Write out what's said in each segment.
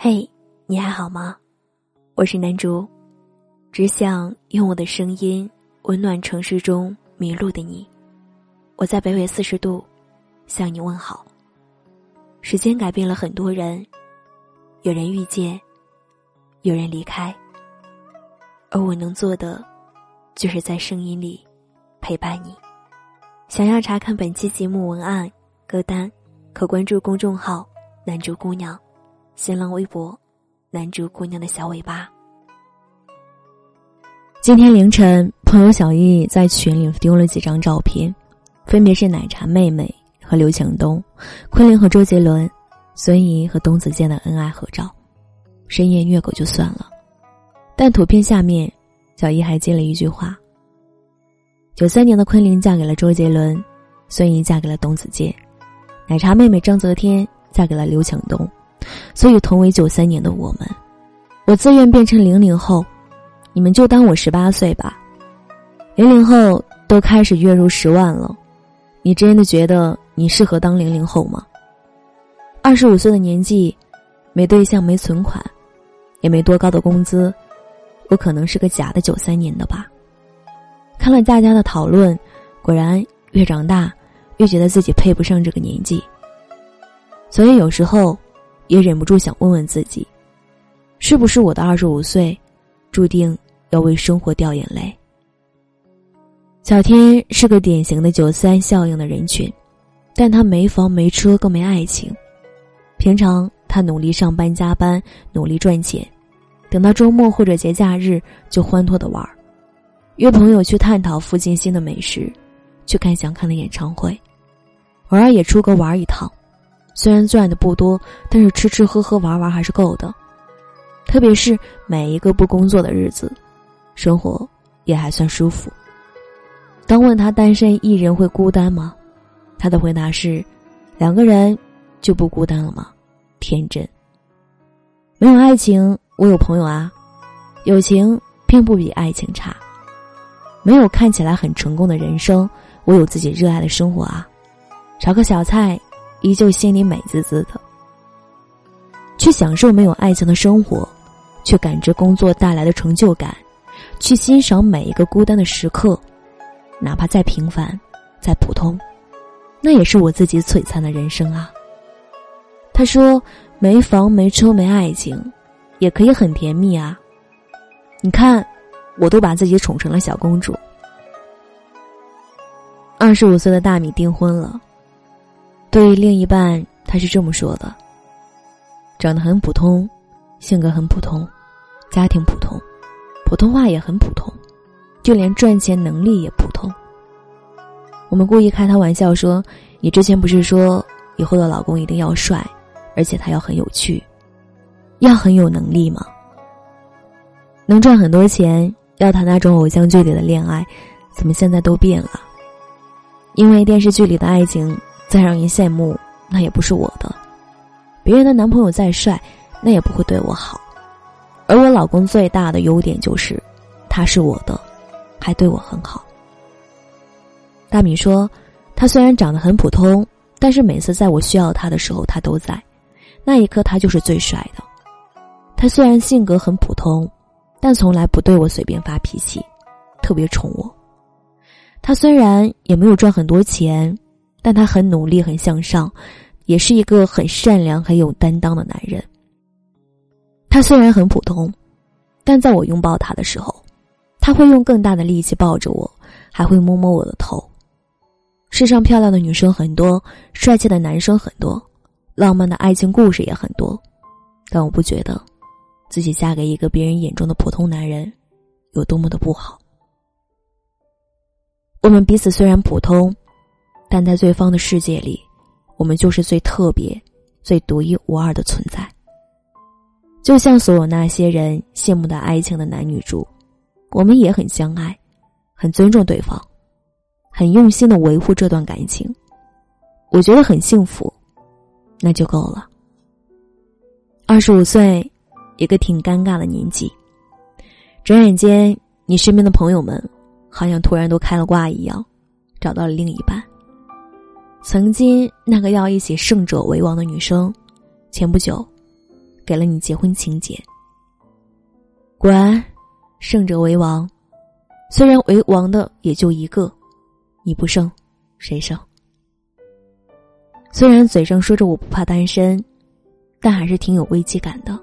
嘿，你还好吗？我是南竹，只想用我的声音温暖城市中迷路的你。我在北纬四十度向你问好。时间改变了很多人，有人遇见，有人离开，而我能做的，就是在声音里陪伴你。想要查看本期节目文案、歌单，可关注公众号“南竹姑娘”。新浪微博，南竹姑娘的小尾巴。今天凌晨，朋友小易在群里丢了几张照片，分别是奶茶妹妹和刘强东、昆凌和周杰伦、孙怡和董子健的恩爱合照。深夜虐狗就算了，但图片下面，小易还接了一句话：九三年的昆凌嫁给了周杰伦，孙怡嫁给了董子健，奶茶妹妹张泽天嫁给了刘强东。所以，同为九三年的我们，我自愿变成零零后，你们就当我十八岁吧。零零后都开始月入十万了，你真的觉得你适合当零零后吗？二十五岁的年纪，没对象，没存款，也没多高的工资，我可能是个假的九三年的吧。看了大家的讨论，果然越长大，越觉得自己配不上这个年纪。所以有时候。也忍不住想问问自己，是不是我的二十五岁，注定要为生活掉眼泪？小天是个典型的九三效应的人群，但他没房没车更没爱情。平常他努力上班加班，努力赚钱，等到周末或者节假日就欢脱的玩儿，约朋友去探讨附近新的美食，去看想看的演唱会，偶尔也出国玩一趟。虽然赚的不多，但是吃吃喝喝玩玩还是够的。特别是每一个不工作的日子，生活也还算舒服。当问他单身一人会孤单吗？他的回答是：两个人就不孤单了吗？天真。没有爱情，我有朋友啊。友情并不比爱情差。没有看起来很成功的人生，我有自己热爱的生活啊。炒个小菜。依旧心里美滋滋的，去享受没有爱情的生活，去感知工作带来的成就感，去欣赏每一个孤单的时刻，哪怕再平凡、再普通，那也是我自己璀璨的人生啊。他说：“没房、没车、没爱情，也可以很甜蜜啊。”你看，我都把自己宠成了小公主。二十五岁的大米订婚了。对于另一半，他是这么说的：长得很普通，性格很普通，家庭普通，普通话也很普通，就连赚钱能力也普通。我们故意开他玩笑说：“你之前不是说以后的老公一定要帅，而且他要很有趣，要很有能力吗？能赚很多钱，要谈那种偶像剧里的恋爱，怎么现在都变了？因为电视剧里的爱情。”再让人羡慕，那也不是我的；别人的男朋友再帅，那也不会对我好。而我老公最大的优点就是，他是我的，还对我很好。大米说，他虽然长得很普通，但是每次在我需要他的时候，他都在。那一刻，他就是最帅的。他虽然性格很普通，但从来不对我随便发脾气，特别宠我。他虽然也没有赚很多钱。但他很努力，很向上，也是一个很善良、很有担当的男人。他虽然很普通，但在我拥抱他的时候，他会用更大的力气抱着我，还会摸摸我的头。世上漂亮的女生很多，帅气的男生很多，浪漫的爱情故事也很多，但我不觉得自己嫁给一个别人眼中的普通男人有多么的不好。我们彼此虽然普通。但在对方的世界里，我们就是最特别、最独一无二的存在。就像所有那些人羡慕的爱情的男女主，我们也很相爱，很尊重对方，很用心的维护这段感情。我觉得很幸福，那就够了。二十五岁，一个挺尴尬的年纪。转眼间，你身边的朋友们，好像突然都开了挂一样，找到了另一半。曾经那个要一起胜者为王的女生，前不久给了你结婚请柬。果然，胜者为王。虽然为王的也就一个，你不胜，谁胜？虽然嘴上说着我不怕单身，但还是挺有危机感的。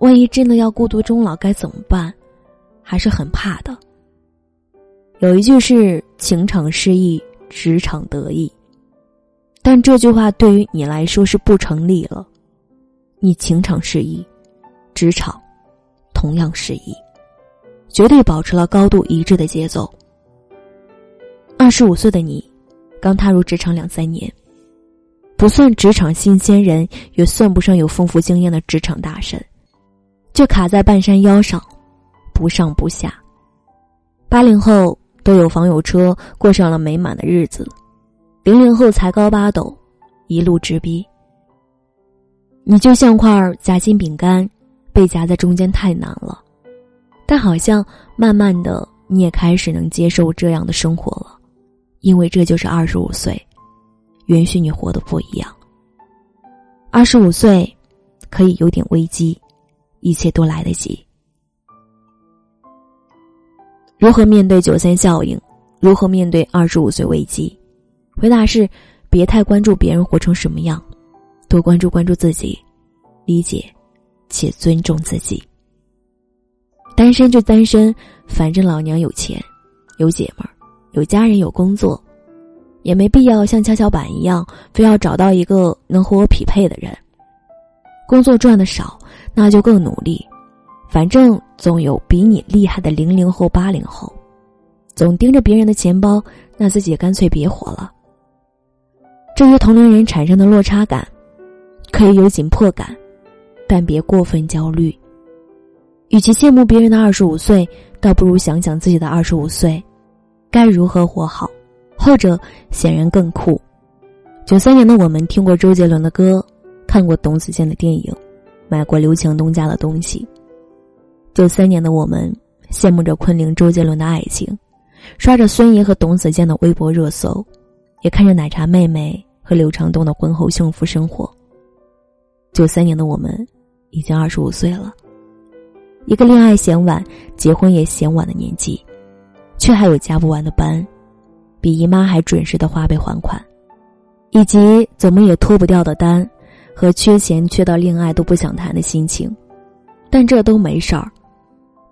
万一真的要孤独终老该怎么办？还是很怕的。有一句是“情场失意，职场得意”，但这句话对于你来说是不成立了。你情场失意，职场同样失意。绝对保持了高度一致的节奏。二十五岁的你，刚踏入职场两三年，不算职场新鲜人，也算不上有丰富经验的职场大神，就卡在半山腰上，不上不下。八零后都有房有车，过上了美满的日子，零零后才高八斗，一路直逼。你就像块夹心饼干，被夹在中间太难了。但好像慢慢的，你也开始能接受这样的生活了，因为这就是二十五岁，允许你活得不一样。二十五岁，可以有点危机，一切都来得及。如何面对九三效应？如何面对二十五岁危机？回答是：别太关注别人活成什么样，多关注关注自己，理解且尊重自己。单身就单身，反正老娘有钱，有姐们儿，有家人，有工作，也没必要像跷跷板一样，非要找到一个能和我匹配的人。工作赚的少，那就更努力，反正总有比你厉害的零零后、八零后。总盯着别人的钱包，那自己干脆别活了。对于同龄人产生的落差感，可以有紧迫感，但别过分焦虑。与其羡慕别人的二十五岁，倒不如想想自己的二十五岁，该如何活好。后者显然更酷。九三年的我们听过周杰伦的歌，看过董子健的电影，买过刘强东家的东西。九三年的我们羡慕着昆凌、周杰伦的爱情，刷着孙怡和董子健的微博热搜，也看着奶茶妹妹和刘长东的婚后幸福生活。九三年的我们已经二十五岁了。一个恋爱嫌晚，结婚也嫌晚的年纪，却还有加不完的班，比姨妈还准时的花呗还款，以及怎么也脱不掉的单，和缺钱缺到恋爱都不想谈的心情。但这都没事儿，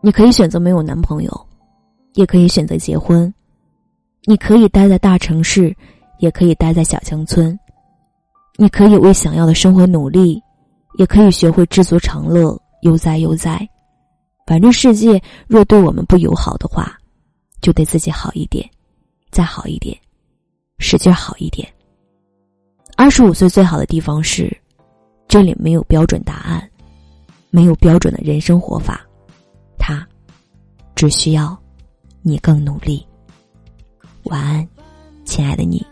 你可以选择没有男朋友，也可以选择结婚，你可以待在大城市，也可以待在小乡村，你可以为想要的生活努力，也可以学会知足常乐，悠哉悠哉。反正世界若对我们不友好的话，就对自己好一点，再好一点，使劲好一点。二十五岁最好的地方是，这里没有标准答案，没有标准的人生活法，它只需要你更努力。晚安，亲爱的你。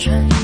穿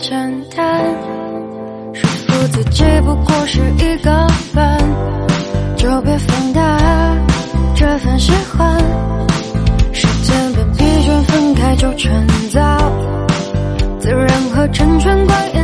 简单说服自己不过是一个伴就别放大这份喜欢。时间被疲倦分开就趁早自然和成全关